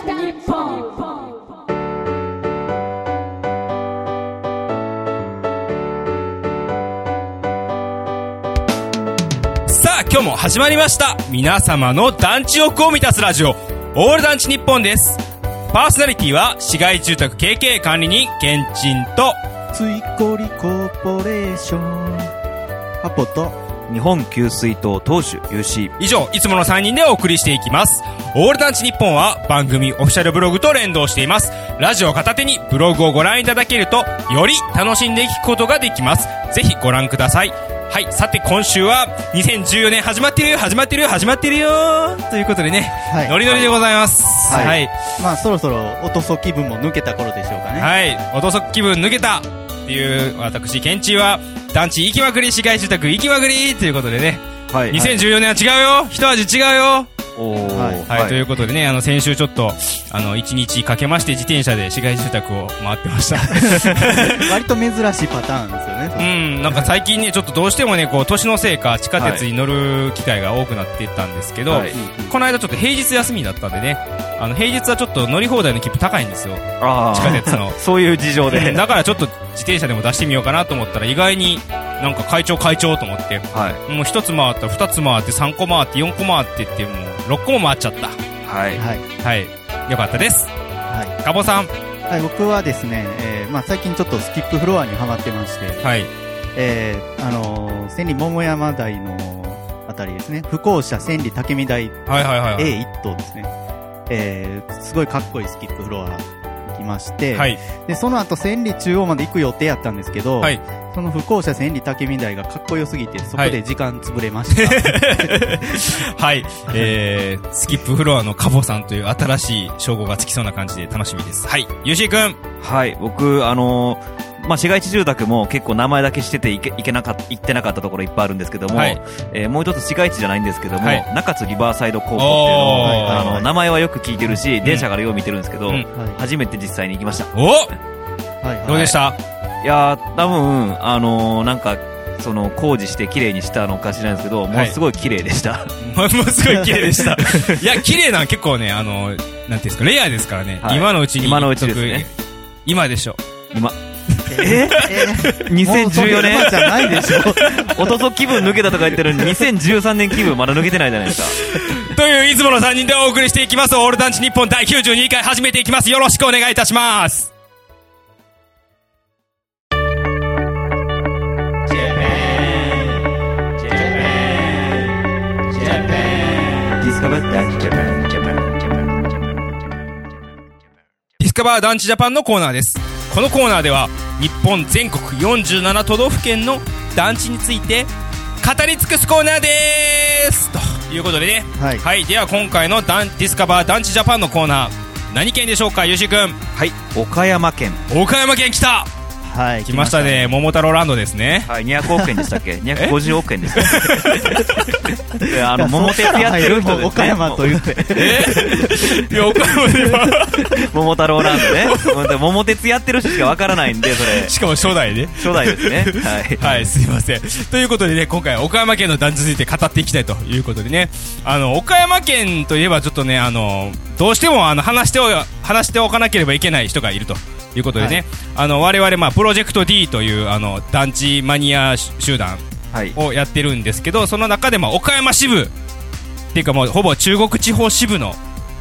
日本。さあ今日も始まりました。皆様の団地欲を満たすラジオ。オール団地日本です。パーソナリティは市街住宅 KK 管理人ケンチンと。ついこりコーポレーション。ハポと日本給水塔当主 UC 以上いつもの3人でお送りしていきます。オール団地日本は番組オフィシャルブログと連動しています。ラジオ片手にブログをご覧いただけるとより楽しんでいくことができます。ぜひご覧ください。はいさて今週は2014年始まってるよ始まってるよ始まってるよということでね、はい。ノリノリでございます。はい。はい。まあそろそろおとそ気分も抜けた頃でしょうかね。はい、おとそ気分抜けたっていう私、ケンチは団地行きまくり、市街住宅行きまくりということでね、は2014年は違うよ。一味違うよ。おーはい。はい、ということでね、あの、先週ちょっと、あの、1日かけまして自転車で市街住宅を回ってました。割と珍しいパターンですようねん、なんか最近ね、ちょっとどうしてもね、こう、年のせいか、地下鉄に乗る機会が多くなっていったんですけど、はい。この間ちょっと平日休みだったんでね、あの、平日はちょっと乗り放題の切符高いんですよ。地下鉄の。そういう事情で。だからちょっと自転車でも出してみようかなと思ったら意外になんか会長会長と思ってはい。もう一つ回った二つ回って三個回って四個回ってってもう六個も回っちゃった。はい。はい。はい。よかったです。はかぼさん。い、はい、僕はですね、えーまあ、最近ちょっとスキップフロアにはまってまして、はい。えーあのー千里桃山台のあたりですね。不校舎千里武見台はいはいはいはい。A1 棟ですね、えーすごいかっこいいスキップフロア行きまして、はい。でその後千里中央まで行く予定やったんですけど、はいその不校舎千里武見台がかっこよすぎてそこで時間潰れました、はい。えー、スキップフロアのかぼさんという新しい称号がつきそうな感じで楽しみです。はい。ゆうしーくん。はい。僕あのーまあ、市街地住宅も結構名前だけしてて行け行けなか行ってなかったところいっぱいあるんですけども、はい。えーもう一つ市街地じゃないんですけども、はい。中津リバーサイド高校っていうのを、あの名前はよく聞いてるし、電車からよう見てるんですけど、うん。はい初めて実際に行きました。おはい。はい。どうでした？いやー多分あのーなんかその工事して綺麗にしたのか知らないですけど、もうすごい綺麗でした。ものすごい綺麗でした。いや、綺麗なの結構ね、あの、なんていうんですか、レアですからね。はい今のうちに。今のうちですね。今でしょ。今、ええ もうそれ2014年今じゃないでしょおとそ気分抜けたとか言ってるのに、2013年気分まだ抜けてないじゃないですか。という、いつもの3人でお送りしていきます。オール団地日本第92回始めていきます。よろしくお願いいたします。ディスカバー団地ジャパンのコーナーです。このコーナーでは、日本全国47都道府県の団地について、語り尽くすコーナーですということでね。はいはい。では今回のダンディスカバー団地ジャパンのコーナー、何県でしょうか、ゆうしーくん。はい、岡山県。岡山県来たはい来ましたね。桃太郎ランドですね。はい、200億円でしたっけ ?250 億円です かであの、桃鉄やってる人ですね。岡山と言ってえ？いや、岡山では、桃太郎ランドね。桃鉄やってる人しかわからないんで、それ。しかも初代で。初代ですね。はい。はい、すいません。ということでね、今回は岡山県の団地について語っていきたいということでね、あの、岡山県といえばちょっとね、あの、どうしてもあの、話してお、話しておかなければいけない人がいるということでね、あの、我々、まあ、プロジェクト D という、あの、団地マニア集団はい。をやってるんですけど、その中でも岡山支部っていうかもうほぼ中国地方支部の、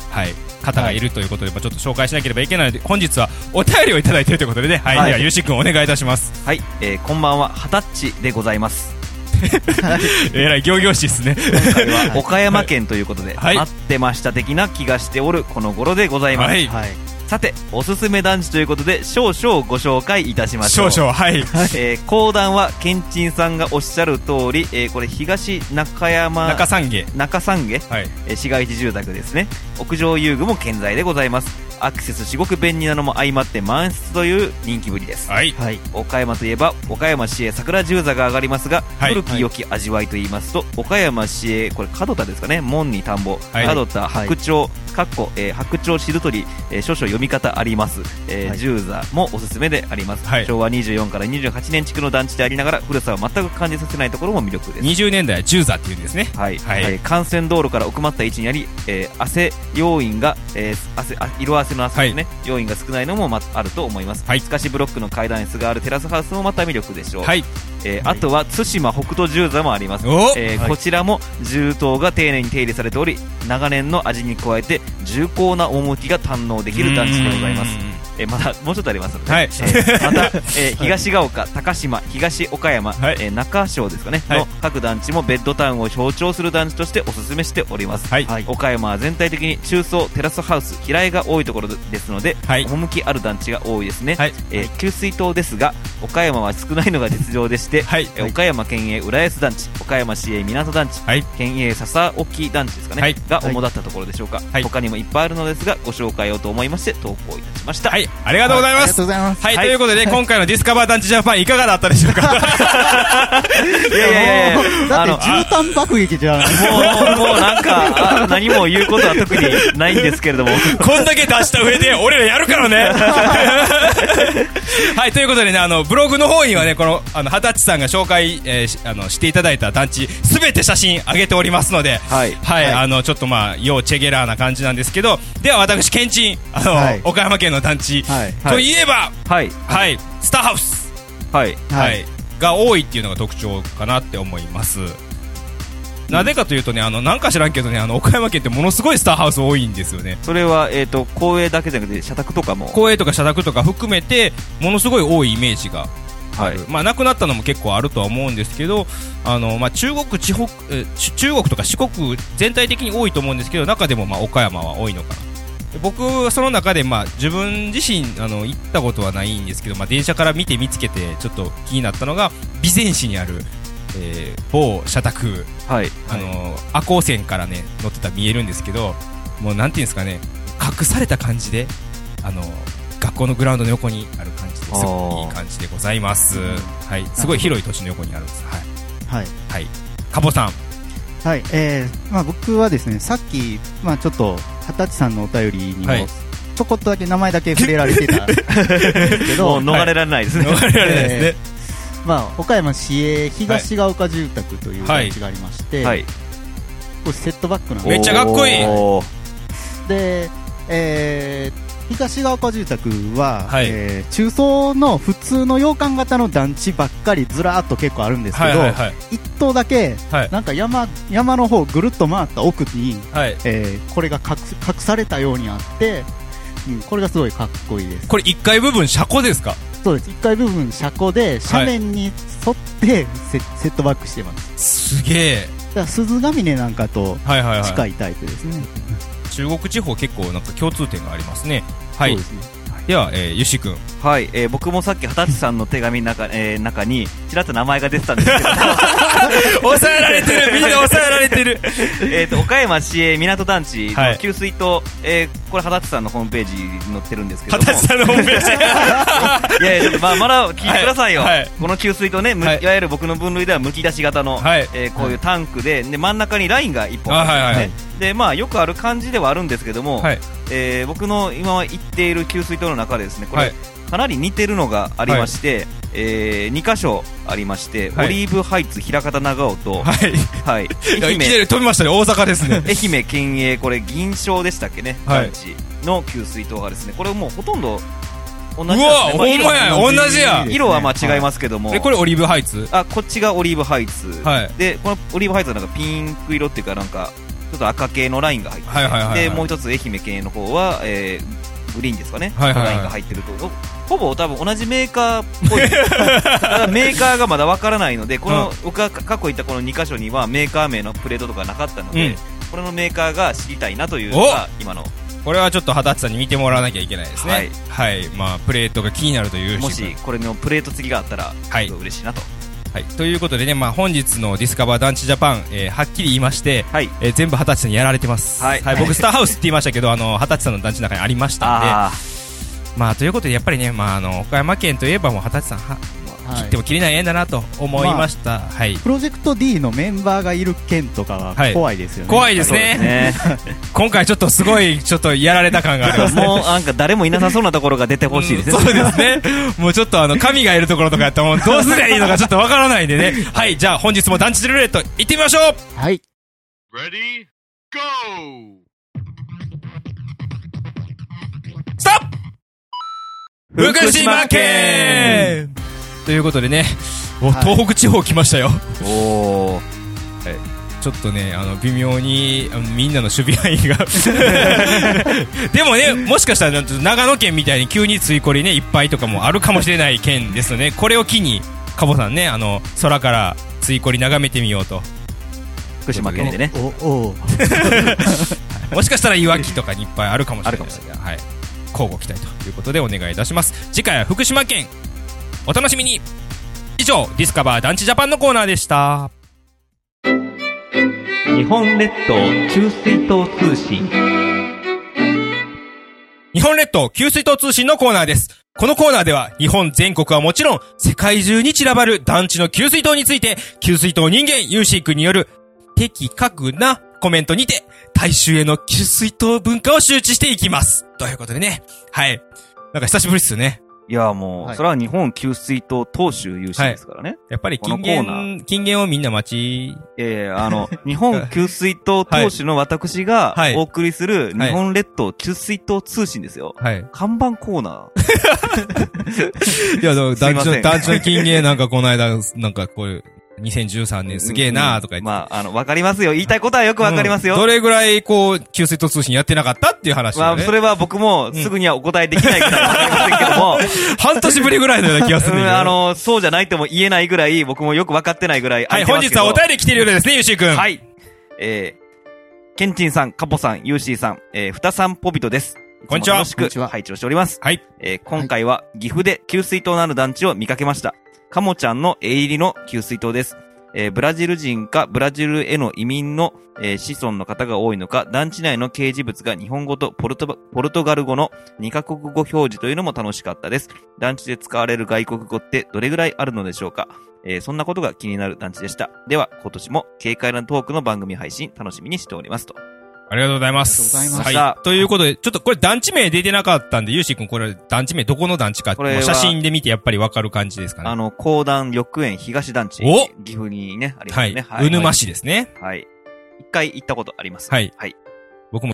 はい、方がいるということで、まあちょっと紹介しなければいけないので、本日はお便りをいただいているということでね、はい、はいでは、ゆうしくんお願いいたします。はい、えーこんばんは、はたっちでございます。えらい行々しいですね。岡山県ということで、はい待ってました的な気がしておるこの頃でございます。はい。はいさて、おすすめ団地ということで、少々ご紹介いたしましょう。少々、はい。えー、講談は、けんちんさんがおっしゃる通り、えーこれ、東中山、中三下。中三下、はい。えー市街地住宅ですね。屋上遊具も健在でございます。アクセス至極便利なのも相まって満室という人気ぶりです。はい。はい。岡山といえば岡山市営桜十座が上がりますが、はい。古き良き味わいと言いますと岡山市営これ門田ですかね？門に田んぼ、はい。門田白鳥かっこ、えー白鳥しずとり、えー少々読み方あります、えーはい。十座もおすすめであります、はい。昭和24から28年地区の団地でありながら古さを全く感じさせないところも魅力です。20年代は10座っていうんですね。はい、はい。えー幹線道路から奥まった位置にあり、えー汗要因が、えー汗あ色汗の汗ですね、要因が少ないのも、ま、あると思います、はい。透かしブロックの階段室があるテラスハウスもまた魅力でしょう、はい。えーはいあとは対馬北斗十座もあります、えーこちらも重棟が丁寧に手入れされており長年の味に加えて重厚な趣が堪能できる団地でございますえーまだもうちょっとありますので、はい。えーまた、えー東が丘、高島、東岡山、はい。えー中小ですかね、はい。の各団地もベッドタウンを象徴する団地としてお勧めしております。はい。はい。岡山は全体的に中層テラスハウス平井が多いところですので、はい。趣ある団地が多いですね、はい。えー給水塔ですが岡山は少ないのが実情でして、はい。えー岡山県営浦安団地岡山市営港団地はい。県営笹沖団地ですかね、はい。が主だったところでしょうか、はい。他にもいっぱいあるのですがご紹介をと思いまして投稿いたしました、はい。ありがとうございますありがとう。ございます。はい、はいということで、今回のディスカバー団地ジャパンいかがだったでしょうか？いやいやいやだあのって絨毯爆撃じゃん。もう、もうなんか、あ何も言うことは特にないんですけれども。こんだけ出した上で、俺らやるからね はい、ということでね、あの、ブログの方にはね、この、あの、二十歳さんが紹介、えーしあの、していただいた団地、すべて写真上げておりますので、はい。はい、はいあの、ちょっとまあ、要チェゲラーな感じなんですけど、では私、ケンチン、あの、はい岡山県の団地、はい。といえば、はい。はい、スターハウス、はい。は、はいい。が多いっていうのが特徴かなって思います。なぜかというとね、あの、なんか知らんけどね、あの、岡山県ってものすごいスターハウス多いんですよね。それは、えっ、と、公営だけじゃなくて、社宅とかも。公営とか社宅とか含めて、ものすごい多いイメージがあはいる。。まあ、なくなったのも結構あるとは思うんですけど、あの、まあ、中国地方、中国とか四国全体的に多いと思うんですけど、中でもまあ、岡山は多いのかな。で僕はその中で、まあ、自分自身、あの、行ったことはないんですけど、まあ、電車から見て見つけて、ちょっと気になったのが、備前市にある、えー某社宅、はい。あのー、赤穂線からね、乗ってたら見えるんですけど、もうなんていうんですかね、隠された感じで、あのー、学校のグラウンドの横にある感じですごくいい感じでございます。はい。すごい広い土地の横にあるんです。はい。はい。はい。カボさん。はい。えー、まあ僕はですね、さっき、まあちょっと、二十歳さんのお便りにもはい、ちょこっとだけ名前だけ触れられてたんですけど、もう逃れられないですね。逃れられないですね。まあ岡山市営東が丘住宅という団地がありまして、はい。これセットバックなんめっでちゃかっこいい。で、えー東が丘住宅は、はいえー中層の普通の洋館型の団地ばっかりずらーっと結構あるんですけど、はいはいはい。一棟だけ、はいなんか山山の方ぐるっと回った奥に、はい。えーこれが隠されたようにあって、うん、これがすごいかっこいいです。これ1階部分車庫ですか？そうです。1階部分車庫で斜面に沿ってセ,、セットバックしてます。すげえ。鈴ヶ峰なんかとはいはいはい。近いタイプですね。中国地方結構なんか共通点がありますね。はいそうで。すね。では、えー、ゆし君。はい、えー僕もさっき二十歳さんの手紙の中,、えー中にちらっと名前が出てたんですけど。抑えられてる みんな抑えられてる。えーと岡山市営港団地はい。の給水塔、えーこれ二十歳さんのホームページに載ってるんですけども。二十歳さんのホームページ。いやいやちょっとまあまだ聞いてくださいよ、はい。はい。この給水塔ね、むはい。い、わゆる僕の分類ではむき出し型の、はい。えーこういうタンクでで真ん中にラインが一本ああるんですね、はいはいはい。でまあよくある感じではあるんですけども、はい。えー僕の今は行っている給水塔の中でですねこれ、はい。かなり似てるのがありまして、え2箇所ありまして、はい。オリーブハイツ枚方長尾と、はい。はい、愛媛。飛びましたね、大阪ですね。愛媛県営これ銀賞でしたっけね、はい。の給水塔がですね。これもうほとんど同じね。わ、ほんまや、同じや。色はまあ違いますけども、え、これオリーブハイツ？あこっちがオリーブハイツ、はい。でこのオリーブハイツはなんかピンク色っていうかなんかちょっと赤系のラインが入ってて、はいはいはいはい。でもう一つ愛媛県営の方は、えーグリーンですかね、はいはいはい。ラインが入ってるとほほぼ多分同じメーカーっぽい。メーカーがまだわからないのでこの、僕が過去行ったこの2箇所にはメーカー名のプレートとかなかったので、うん。これのメーカーが知りたいなというのが今の。これはちょっと二十歳さんに見てもらわなきゃいけないですね。はい。はい。まあ、プレートが気になるというもしこれのプレート付きがあったら、はい嬉しいなとはい。ということでね、まあ本日のディスカバー団地ジャパン、えーはっきり言いまして、はい。えー全部二十歳さんにやられてます。はい僕、スターハウスって言いましたけど、あの、二十歳さんの団地の中にありましたんで、あまあということで、やっぱりね、まああの、岡山県といえばもう二十歳さんは、切っても切れない縁だなと思いました。はい。プロジェクト D のメンバーがいる件とかははい怖いですよね。怖いで。すね。今回ちょっとすごい、ちょっとやられた感がありますね。もうなんか誰もいなさそうなところが出てほしいですね。うんそうですね。もうちょっとあの、神がいるところとかやったらもうどうすりゃいいのかちょっとわからないんでね。はい、じゃあ本日も団地ルーレット行ってみましょうはい。Ready? Go! ストップ福島県ということでね、おはい東北地方来ましたよ。おー。ちょっとね、あの、微妙に、みんなの守備範囲が。でもね、もしかしたら、なんと長野県みたいに急についこりね、いっぱいとかもあるかもしれない県ですので、これを機に、カボさんね、あの、空からついこり眺めてみようと。福島県でね。お、お もしかしたらいわきとかにいっぱいあるかもしれないあるかもしれない。はい。交互期待ということでお願いいたします。次回は福島県。お楽しみに以上、ディスカバー団地ジャパンのコーナーでした。日本列島中水道通信。日本列島給水塔通信のコーナーです。このコーナーでは日本全国はもちろん世界中に散らばる団地の給水塔について給水塔人間ユーシー君による的確なコメントにて大衆への給水塔文化を周知していきます。ということでね。はい。なんか久しぶりっすよね。いや、もう、はい。それは日本給水塔当主有志ですからね。やっぱり金このコーナ言、金言をみんな待ち、ええあの、日本給水塔当主の私がはい。お送りするはい日本列島給水塔通信ですよ。はい。看板コーナ いや、でも団地の、すいません。団地の金言なんかこの間、なんかこういう、2013年ー。すげえなーとか言って。まあ、あの、わかりますよ。言いたいことはよくわかりますよ。うんどれぐらい、こう、給水と通信やってなかったっていう話をね。まあ、それは僕もすぐにはお答えできないくらいわかりませんけども、半年ぶりぐらいのような気がするんだけど。うんあ、の、そうじゃないとも言えないぐらい、僕もよくわかってないぐらいはい、空いてますけど。本日はお便り来てるようですね、ゆうしーくん。。はいい。えー、ケンチンさん、カポさん、ユーシーさん、えー、ふたさんポビトです。こんにちはいつも楽しくこんにちは拝聴しております。はい。えー今回は岐阜で給水塔のある団地を見かけました。カモちゃんの絵入りの給水塔です。えーブラジル人かブラジルへの移民の、えー子孫の方が多いのか、団地内の掲示物が日本語とポルトポルトガル語の2カ国語表示というのも楽しかったです。団地で使われる外国語ってどれぐらいあるのでしょうか？えーそんなことが気になる団地でした。では、今年も軽快なトークの番組配信楽しみにしておりますと。ありがとうございます。ありがとうございまはい。ということで、ちょっとこれ団地名出てなかったんで、ゆうしーくんこれ団地名どこの団地かって写真で見てやっぱりわかる感じですかね。あの、高段緑園東団地。お岐阜にね、ありまはいすね。。うぬま市ですね。はい。一回行ったことあります。はいはい。僕も。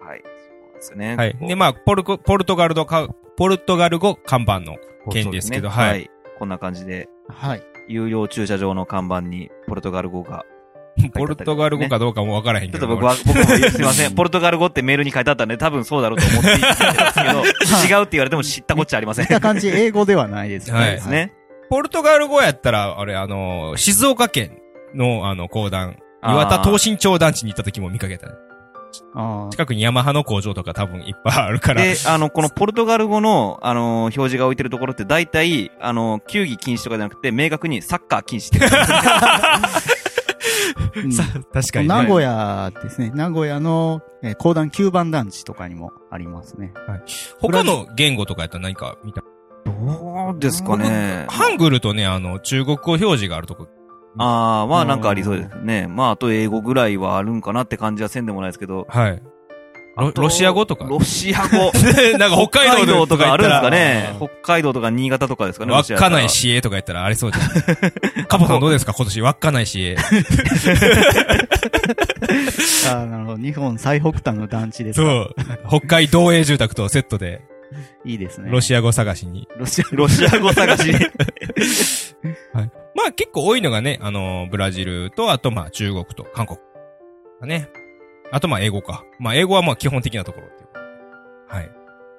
はい。そうなんですよね。はい。で、まあ、ポルコ、ポルトガル語か、ポルトガル語看板の県ですけど、ねはいい。こんな感じで、はい。有料駐車場の看板にポルトガル語が。ポルトガル語かどうかもわからへんけど。ちょっと僕は、僕もすいません。ポルトガル語ってメールに書いてあったんで、多分そうだろうと思って言ってたんですけど、違うって言われても知ったこっちゃありません。見た感じ、英語ではないですね。はいですね。ポルトガル語やったら、あれ、あの、静岡県の、あの、公団、岩田東新町団地に行った時も見かけた。近くにヤマハの工場とか多分いっぱいあるから。で、あの、このポルトガル語の、あの、表示が置いてるところって大体、あの、球技禁止とかじゃなくて、明確にサッカー禁止ってうんさ、確かに、ね。名古屋ですね。名古屋の、えー、高段9番団地とかにもありますね。他の言語とかやったら何か見た？どうですかね。ハングルとね、あの、中国語表示があるとこ。ああ、まあなんかありそうですね。まああと英語ぐらいはあるんかなって感じはせんでもないですけど。はい。ロシア語とかロシア語。なんか北海道とかあるんですかね北海道とか新潟とかですかね稚内市営とかやったらありそうじゃん。カポさんどうですか？今年稚内市営。ああ、なるほど。日本最北端の団地ですか。そう。北海道営住宅とセットで、いいですね。ロシア語探しに。ロシア。ロシア語探し。まあ結構多いのがね、あの、ブラジルと、あとまあ中国と韓国。だね。あとまあ英語か。まあ英語はまあ基本的なところっていう。はい。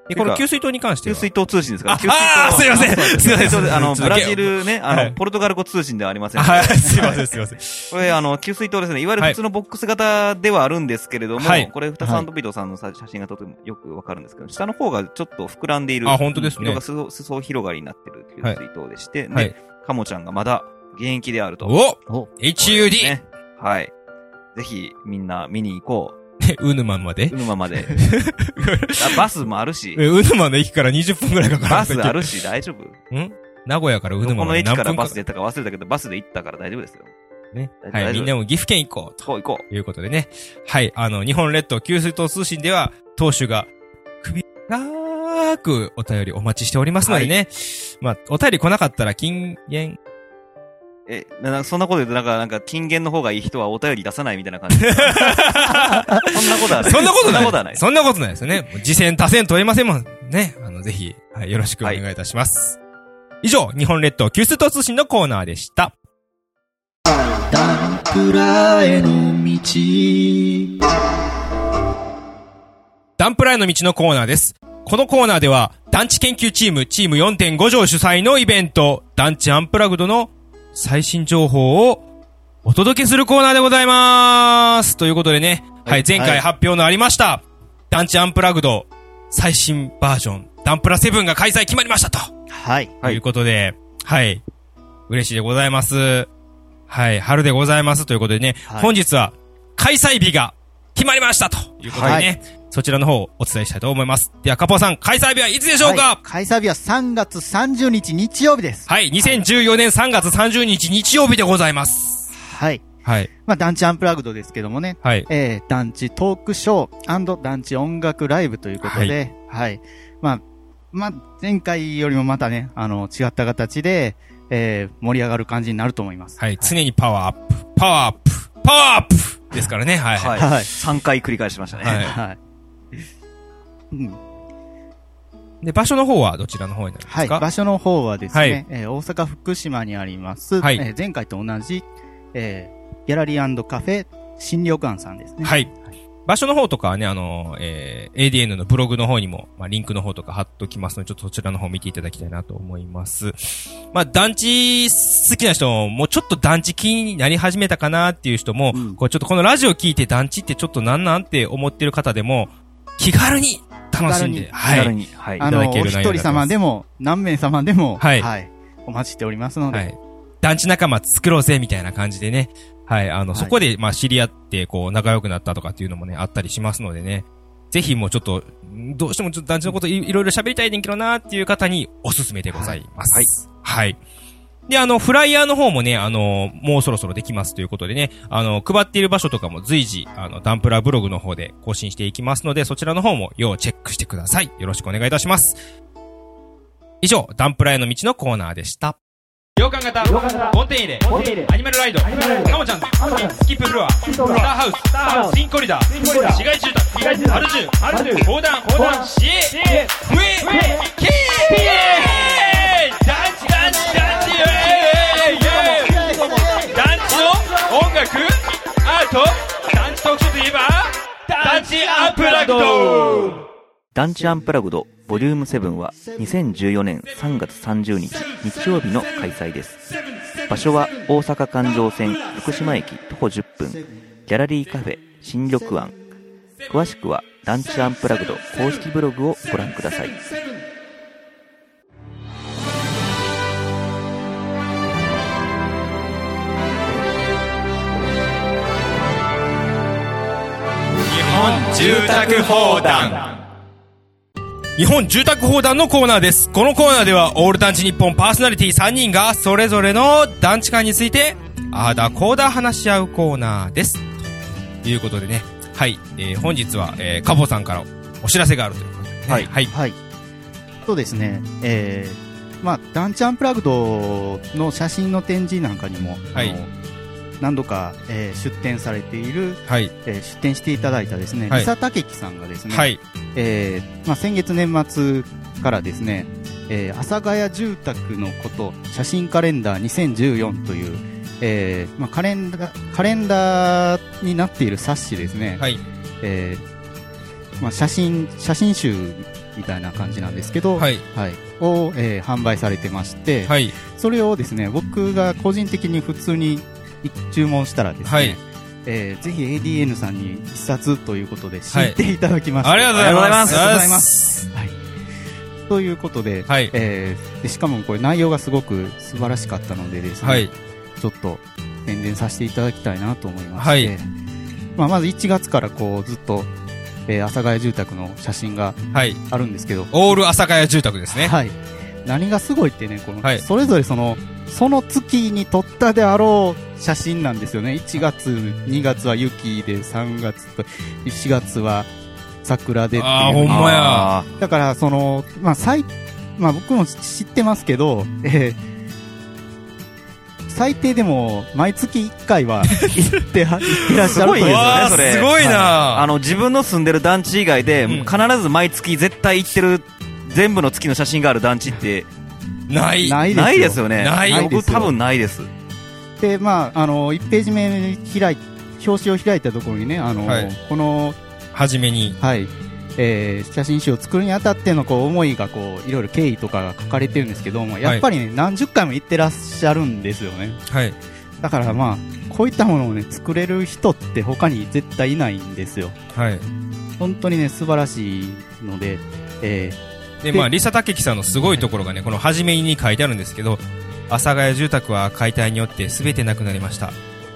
で、この給水塔に関しては。給水塔通信ですから。あ給水あーすいませんすいませんあの、ブラジルね、あの、はいポルトガル語通信ではありません。はい、すいません、すいません。これ、あの、給水塔ですね。いわゆる普通のボックス型ではあるんですけれども、はいこれ、二サンドビートさんのさ写真がとてもよくわかるんですけど、下の方がちょっと膨らんでいる。あ本当ですね色が裾裾広がりになってる給水塔でして、はいで、かもちゃんがまだ現役であると。おお !HUD! ね。はい。ぜひ、みんな見に行こうぬままで？う。うぬままで。あバスもあるし。えうぬまの駅から20分くらいかかる。バスあるし、大丈夫ん？名古屋からうぬままで駅からバス何分か出たか忘れたけど、バスで行ったから大丈夫ですよ。ね。はい、みんなも岐阜県行こうと。行こう行こということでね。はい、あの、日本列島給水塔通信では、当主が首長くお便りお待ちしておりますのでね。まあ、お便り来なかったら金言、う。え、ななそんなこと言うとなんか、なんか、金言の方がいい人はお便り出さないみたいな感じ。そんなことはない。そんなことない。そんなことはない。そんなことないですよね。次戦多戦問いませんもんね。あの、ぜひ、はい、よろしくお願いいたします。以上、日本列島給水塔通信のコーナーでした。ダンプラへの道。ダンプライの道のコーナーです。このコーナーでは、団地研究チーム、チーム4.5条主催のイベント、団地アンプラグドの最新情報をお届けするコーナーでございます。ということでね、はい、前回発表のありました、団地アンプラグド最新バージョン、ダンプラ7が開催決まりましたと。はい。ということで、はい。嬉しいでございます。はい。春でございますということでね、はい本日は開催日が決まりましたということでね、そちらの方をお伝えしたいと思います。では、カポさん、開催日はいつでしょうか、はい開催日は3月30日日曜日です。はい、2014年3月30日日曜日でございます。はい。はい。まあ、団地アンプラグドですけどもね、はい。えー、団地トークショー団地音楽ライブということで、はい。まあ、まあ、前回よりもまたね、あの、違った形で、えー、盛り上がる感じになると思います。はい。常にパワーアップ、パワーアップ、パワーアップですからね。はい。はい。はい3回繰り返しましたね。はいはい。うん。で、場所の方はどちらの方になるんではい。すか場所の方はですね、はいえー大阪福島にあります、はいえー前回と同じ、えー、ギャラリーカフェ新緑庵さんですね。はい。場所の方とかはね、あの、えー、ADN のブログの方にも、まあ、リンクの方とか貼っときますので、ちょっとそちらの方見ていただきたいなと思います。まあ、団地好きな人も、もうちょっと団地気になり始めたかなっていう人も、うんこうちょっとこのラジオ聞いて団地ってちょっとなんなんって思ってる方でも、気軽に楽しんで、気はい。はい。あの、お一人様でも、何名様でも、はいお待ちしておりますので、はい。団地仲間作ろうぜ、みたいな感じでね。はい。あの、はいそこで、まあ、知り合って、こう、仲良くなったとかっていうのもね、あったりしますのでね。ぜひもうちょっと、んどうしてもちょっと団地のこといいろいろ喋りたいねんけどなっていう方におすすめでございます。はい。はい。で、あの、フライヤーの方もね、あの、もうそろそろできますということでね、あの、配っている場所とかも随時、あの、ダンプラーブログの方で更新していきますので、そちらの方も要チェックしてください。よろしくお願いいたします。以上、ダンプラーへの道のコーナーでした。洋館型、ボンテン入れ、アニマルライド、カモちゃん、スキップフロア、スターハウス、スターハウス、新コリダー、市街住宅、アルジュ、アルジュ、横断、横断、シエ、フエ、キー団地、団地、団地、えーイアート、団地特集といえば、団地アップラグド団地アンプラグドボリューム7は2014年3月30日日曜日の開催です。場所は大阪環状線福島駅徒歩10分ギャラリーカフェ新緑庵。詳しくは団地アンプラグド公式ブログをご覧ください。住宅砲弾日本住宅砲弾のコーナーです。このコーナーでは、オール団地日本パーソナリティ3人が、それぞれの団地間について、あーだこーだ話し合うコーナーです。ということでね、はい、えー本日は、えー、カボさんからお知らせがあるということで、ね、はいはい。はい。そうですね、えー、まあ、ダンチアンプラグドの写真の展示なんかにも、はいあの何度か、えー出展されている、はい。えー出展していただいたですね、はいリサタケキさんがですね、はい。えーまあ、先月年末からですね、えー、阿佐ヶ谷住宅のこと写真カレンダー2014という、えーまあ、カレンダーカレンダーになっている冊子ですね、はい。えーまあ、写真写真集みたいな感じなんですけど、はい。はいを、えー販売されてまして、はい。それをですね僕が個人的に普通に注文したらですね、はいえーぜひ ADN さんに一冊ということで知っていただきました、ありがとうございます。ありがとうございます。はい。ということで、はい。えーでしかもこれ内容がすごく素晴らしかったのでですね、はい。ちょっと宣伝させていただきたいなと思いまして、はいまあ、まず1月からこうずっと、えー阿佐ヶ谷住宅の写真がはい。あるんですけど、オール阿佐ヶ谷住宅ですね。はい。何がすごいってね、この、はい。それぞれその、その月に撮ったであろう写真なんですよね。1月、2月は雪で、3月と、4月は桜でっていう。あーほんまや。あだから、その、まあ、最、まあ、僕も知ってますけど、えー最低でも、毎月1回は行っては、行ってらっしゃるというすごいですよねわーそれ。すごいな。あの、自分の住んでる団地以外で、うん。必ず毎月絶対行ってる、全部の月の写真がある団地って、ない。ないですよ。ないですよね。ないですよ僕多分ないです。で、まあ、あの、1ページ目開い、表紙を開いたところにね、あの、はいこの、はじめに。はい、えー写真集を作るにあたってのこう思いがこういろいろ経緯とかが書かれてるんですけども、やっぱりね、何十回も行ってらっしゃるんですよね。はい。だからまあ、こういったものをね、作れる人って他に絶対いないんですよ。はい。本当にね、素晴らしいので、えで、でまあ、リサタケキさんのすごいところがね、この初めに書いてあるんですけど、阿佐ヶ谷住宅は解体によって全てなくなりました。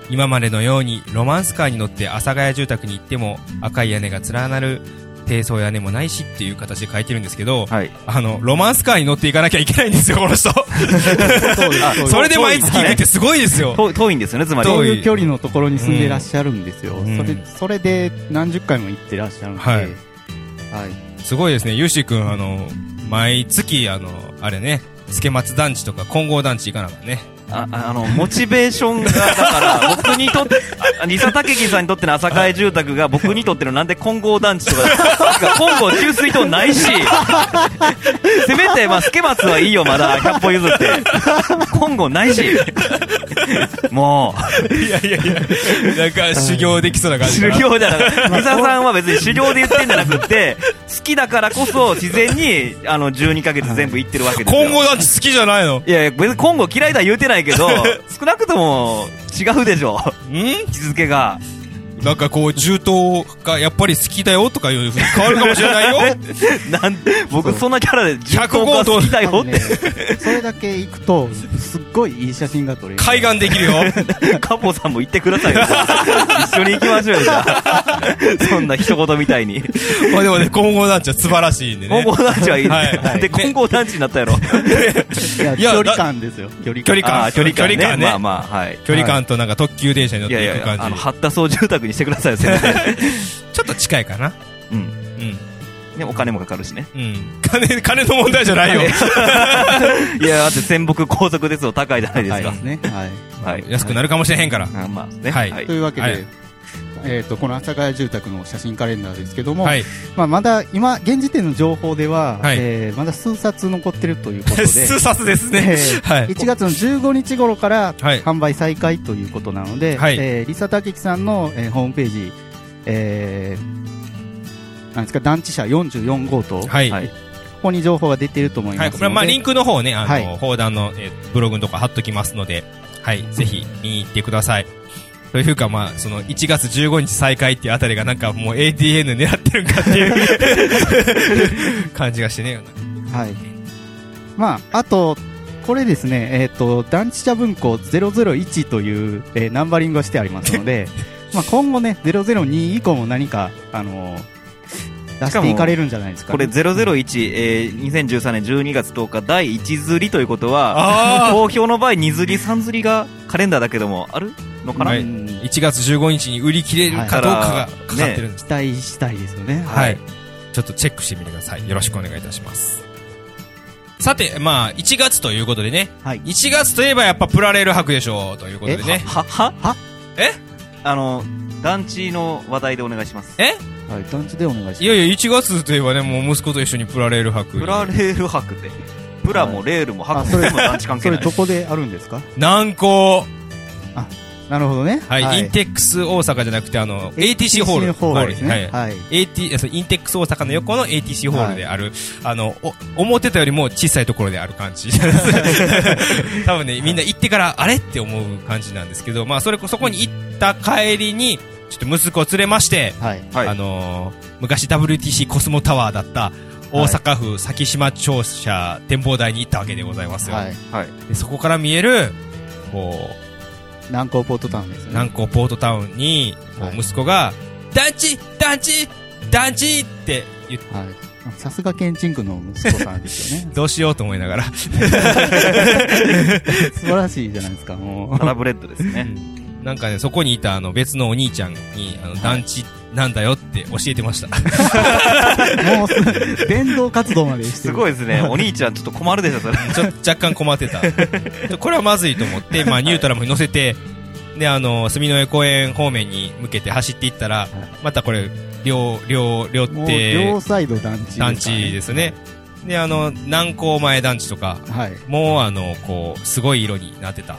今までのようにロマンスカーに乗って阿佐ヶ谷住宅に行っても赤い屋根が連なる低層屋根もないしっていう形で書いてるんですけど、はい。あの、ロマンスカーに乗っていかなきゃいけないんですよ、この人。ー それで毎月行くってすごいですよ。遠遠いんですよね、つまり。そう遠いう距離のところに住んでらっしゃるんですよ。うんそれ、それで何十回も行ってらっしゃるんで、はいはい。すごいですね。ゆうしーくん、あの、毎月、あの、あれね、助松団地とか混合団地行かなかったね。ああの、モチベーションが、だから、僕にとって、あリサタケキさんにとっての朝会住宅が僕にとってのなんで混合団地とか、混合給水塔ないし、せめて、まあ、助松はいいよ、まだ、100歩譲って。混合ないし、もいやいやいや、なんか修行できそうなう、感じ修。行じゃなくて、リサさんは別に修行で言ってんじゃなくって、好きだからこそ自然に、あの、12ヶ月全部行ってるわけですよ。混合団地好きじゃないの？いやいや、別に今後嫌いだ言うてないけど、少なくとも違うでしょ。ん？位置づけが。なんかこう、銃刀がやっぱり好きだよとかいうふうに変わるかもしれないよ。なん僕そんなキャラで10 100個が好きだよっ多分ね、それだけ行くと、すっごいいい写真が撮れる。海岸できるよ。て、カポさんも言ってくださいよ。一緒に行きましょうよ、じゃあ。そんな一言みたいに。まあでもね、混合団地は素晴らしいんでね。混合団地はいい。はいなんで混合団地になったやろ。いやいや距離感ですよ。距離感。距離感あー距離感ね。距離感ねまあまあ、はい。距離感となんか特急電車に乗っていやいやいや、いく感じ。あの、発達住宅にしてくださいよ、せめて。ちょっと近いかな。うん。うん。ね、お金もかかるしね。うん。金、金の問題じゃないよ。いや、だって仙北高速鉄道高いじゃないですかはいで。すね。はい。はい。安くなるかもしれへんから。あまあね。はいというわけで、はいえっ、と、この阿佐ヶ谷住宅の写真カレンダーですけども、はい。まあ、まだ、今、現時点の情報では、はいえーまだ数冊残ってるということで、数冊ですね。えーはい。1月の15日頃からはい販売再開ということなので、はいえー、リサタケキさんの、えーホームページ、えー、なんですか、団地社44号棟、はい。ははいい。ここに情報が出てると思いますので、これはまあリンクの方ね、あはいの、砲弾のえーブログのとか貼っときますので、はい。ぜひ見に行ってください。というかまあ、その1月15日再開っていうあたりがなんかもう ADN 狙ってるんかっていう 感じがしてね。はい。まあ、あと、これですね、えっ、と、団地社文庫001という、えーナンバリングをしてありますので、まあ今後ね、002以降も何か、あのー出していかれるんじゃないですか、これね。001、えー、2013年12月10日第1釣りということは、ああ好評の場合2釣り3釣りがカレンダーだけどもある？のかな、はいうん1月15日に売り切れるかどうかがかかってるんです。期待したいですよね。はい。ちょっとチェックしてみてください。よろしくお願いいたします。さて、まあ、1月ということでね。はい。1月といえばやっぱプラレール博でしょう。ということでね。は、はは？え？あの、団地の話題でお願いします。え？はい、団地でお願いします。いやいや、1月といえばね、もう息子と一緒にプラレール博に。プラレール博って。プラもレールも博もあそれ全部団地関係ないそれど。こであるんですか？南高。なるほどね。はい。インテックス大阪じゃなくて、あの、ATC ホール。ホールですね。はい。はい。AT、そうインテックス大阪の横の ATC ホールである、あの、お思ってたよりも小さいところである感じ。多分ね、みんな行ってから、あれって思う感じなんですけど、まあ、それこ、そこに行った帰りに、ちょっと息子を連れまして、はい。はいあのー昔 WTC コスモタワーだった、大阪府先島庁舎展望台に行ったわけでございますよ。はい。はい。でそこから見える、こ南高ポートタウンですう、ね。南港ポートタウンに、息子が、団地団地団地って言って、はい。さすがケンチンクの息子さんですよね。どうしようと思いながら。素晴らしいじゃないですか、もタラブレッドですね。なんかね、そこにいたあの別のお兄ちゃんに、あの、団地なんだよって教えてました。う。もうす、伝道活動までしてする。ごいですね。お兄ちゃんちょっと困るでしょ、それ。ちょっと若干困ってた。でこれはまずいと思って、まあ、ニュートラムに乗せて、で、あの、住之江公園方面に向けて走っていったら、またこれ、両、両、両手両サイド団地、団地ですね。で、あの、南高前団地とか、はい。もうあの、こう、すごい色になってた。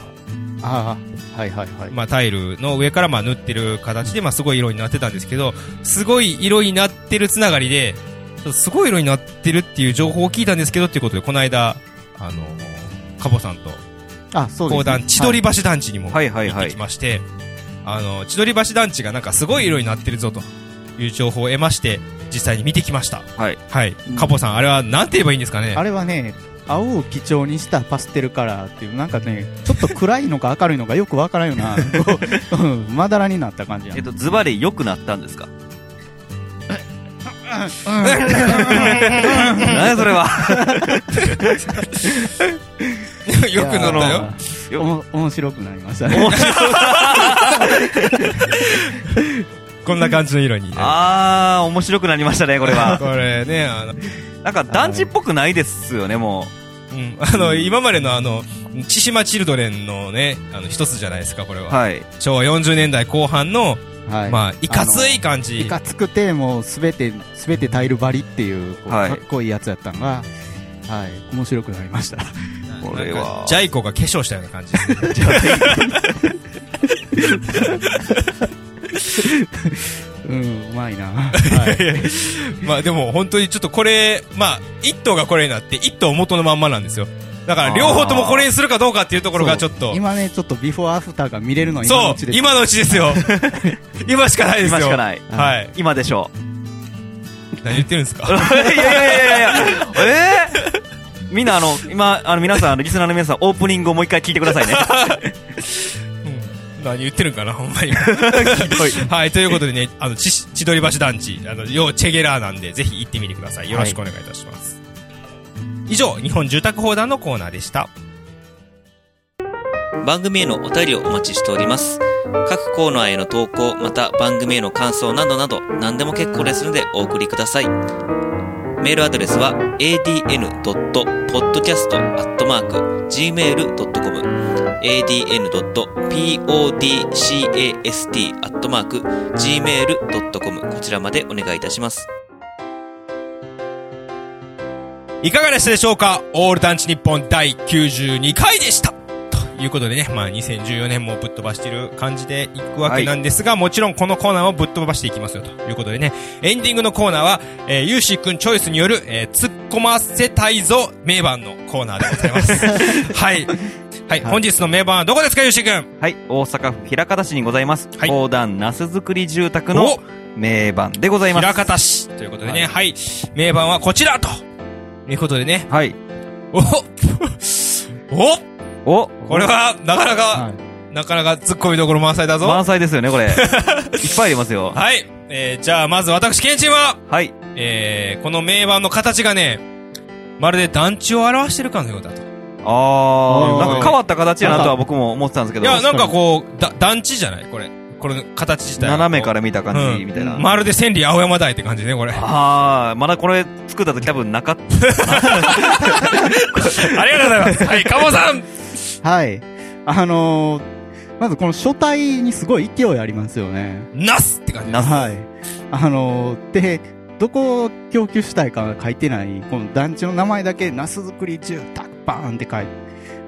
ああ、はいはいはい。まあ、タイルの上からまあ塗ってる形で、まあ、すごい色になってたんですけど、すごい色になってるつながりで、すごい色になってるっていう情報を聞いたんですけど、っていうことで、この間、あの、カボさんと、あ、そうです、高段、千鳥橋団地にもはいはいはい行ってき。まして、あの、千鳥橋団地がなんかすごい色になってるぞという情報を得まして、実際に見てきました。はい。はいうん。カボさん、あれはなんて言えばいいんですかね？あれはね、青を基調にしたパステルカラーっていう、なんかね、ちょっと暗いのか明るいのかよくわからんような、まだらになった感じやえっと、ズバリ良くなったんですか？何やそれは？よくなったよ。おも面白くなりましたね。こんな感じの色にね。あー、面白くなりましたね、これは。これね、あの、なんか団地っぽくないですよね、もうん、あの、今までのあの、千島チルドレンのね、あの、一つじゃないですか、これう。は。はい。昭和40年代後半の、はい。まあ、いかつい感じ。いかつくて、もうすべて、すべてタイル張りっていう、こうはいかっこいいやつやったのが、はい、面白くなりました。これはなんかジャイコが化粧したような感じですね。うん、うまいな。はい。まあでも本当にちょっとこれ、まあ、一頭がこれになって、一頭元のまんまなんですよ。だから両方ともこれにするかどうかっていうところがちょっと。今ね、ちょっとビフォーアフターが見れるのは今のうちです。今のうちですよ 今しかないですよ。今しかない。はい。今でしょ何言ってるんですか？う。いやいやいやいやえ？ーみんなあの、今、あの皆さん、あのリスナーの皆さん、オープニングをもう一回聞いてくださいね。うん何言ってるんかな、ほんまに。はい、ということでね、あの、ち、千鳥橋団地、あの、要チェゲラーなんで、ぜひ行ってみてください。よろしくお願いいたします。以上、日本住宅砲弾のコーナーでした。番組へのお便りをお待ちしております。各コーナーへの投稿、また番組への感想などなど何でも結構ですのでお送りください。メールアドレスは adn.podcast.gmail.com adn.podcast.gmail.com こちらまでお願いいたします。いかがでしたでしょうか？オール団地日本第92回でしたということでね、まあ2014年もぶっ飛ばしてる感じでいくわけなんですが、もちろんこのコーナーをぶっ飛ばしていきますよということでね、エンディングのコーナーは、えー、ゆうしーくんチョイスによる、えー、突っ込ませたいぞ名盤のコーナーでございます。はい。はい、本日の名盤はどこですか、ゆうしーくんはい、大阪府枚方市にございます。はい高段那須作り住宅のお名盤でございます。枚方市ということでね、はい、名盤はこちらということでね、はい。お おおこれは、なかなか、はなかなか突っ込みどころ満載だぞ。満載ですよね、これ。いっぱいありますよ。はい。えー、じゃあ、まず私、ケンチンは、はい。えー、この名盤の形がね、まるで団地を表してるかのようだと。あー、おーなんか変わった形やなとは僕も思ってたんですけど。いや、なんかこう、だ、団地じゃない？これ。これの形自体は。斜めから見た感じ、みたいな。うんまるで千里青山台って感じね、これ。ああー、まだこれ作った時多分なかっ りがとうございます。はい、カモさんはい。あのー、まずこの書体にすごい勢いありますよね。ナスって感じ。ナスはい。あのー、で、どこを供給したいか書いてない、この団地の名前だけ、ナス作り住宅バーンって書いて、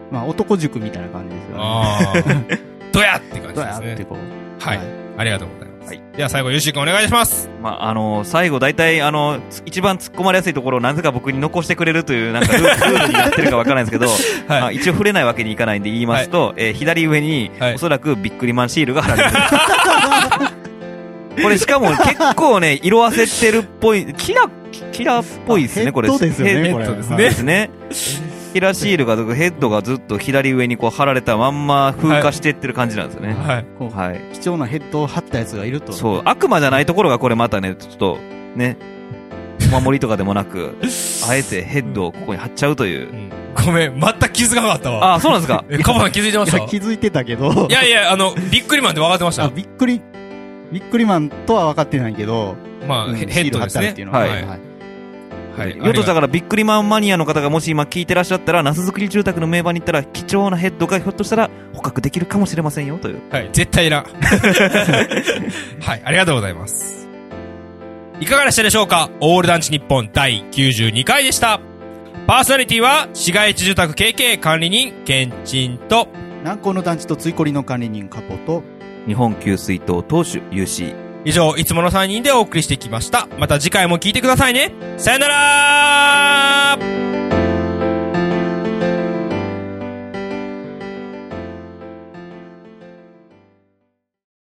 まあ男塾みたいな感じですよね。あー。どやって感じですね。やってこう。はい。ありがとうございます。はいでは最後、ゆうしーくんお願いします。た。まあ、あの最後大体、あの、つ一番突っ込まれやすいところをなぜか僕に残してくれるという、なんかルールルー ルになってるかわからないんですけど、まあ、一応触れないわけにいかないんで言いますと、えー左上に、はいおそらくビックリマンシールが貼られてる。これしかも結構ね、色あせてるっぽい、キラ、キラっぽいですね、これ。ヘッドですよねヘッこれドですね。キラシールが、ヘッドがずっと左上にこう貼られたまんま風化してってる感じなんですよね。はい。はい。貴重なヘッドを貼ったやつがいると。そう、悪魔じゃないところがこれまたね、ちょっと、ね、お守りとかでもなく、あえてヘッドをここに貼っちゃうというう。んごめん、全く気づかなかったわ。ああ、そうなんですか？え、カバさん気づいてまいや、した気づいてたけど。いやいや、あの、ビックリマンって分かってましあ、た。びっくり、びっくりマンとは分かってないけど、まあ、うんヘヘッドですねシール貼ってあるっていう。のは。はいはい。はい。ヨトだからビックリマンマニアの方がもし今聞いてらっしゃったら、ナス作り住宅の名場に行ったら、貴重なヘッドがひょっとしたら捕獲できるかもしれませんよ、という。はい、絶対いらん。はい、ありがとうございます。いかがでしたでしょうか？オール団地日本第92回でした。パーソナリティは、市街地住宅経営管理人、ケンチンと、南高の団地とついこりの管理人カポと、日本給水塔投手 UC。以上、いつもの3人でお送りしてきました。また次回も聴いてくださいね。さよなら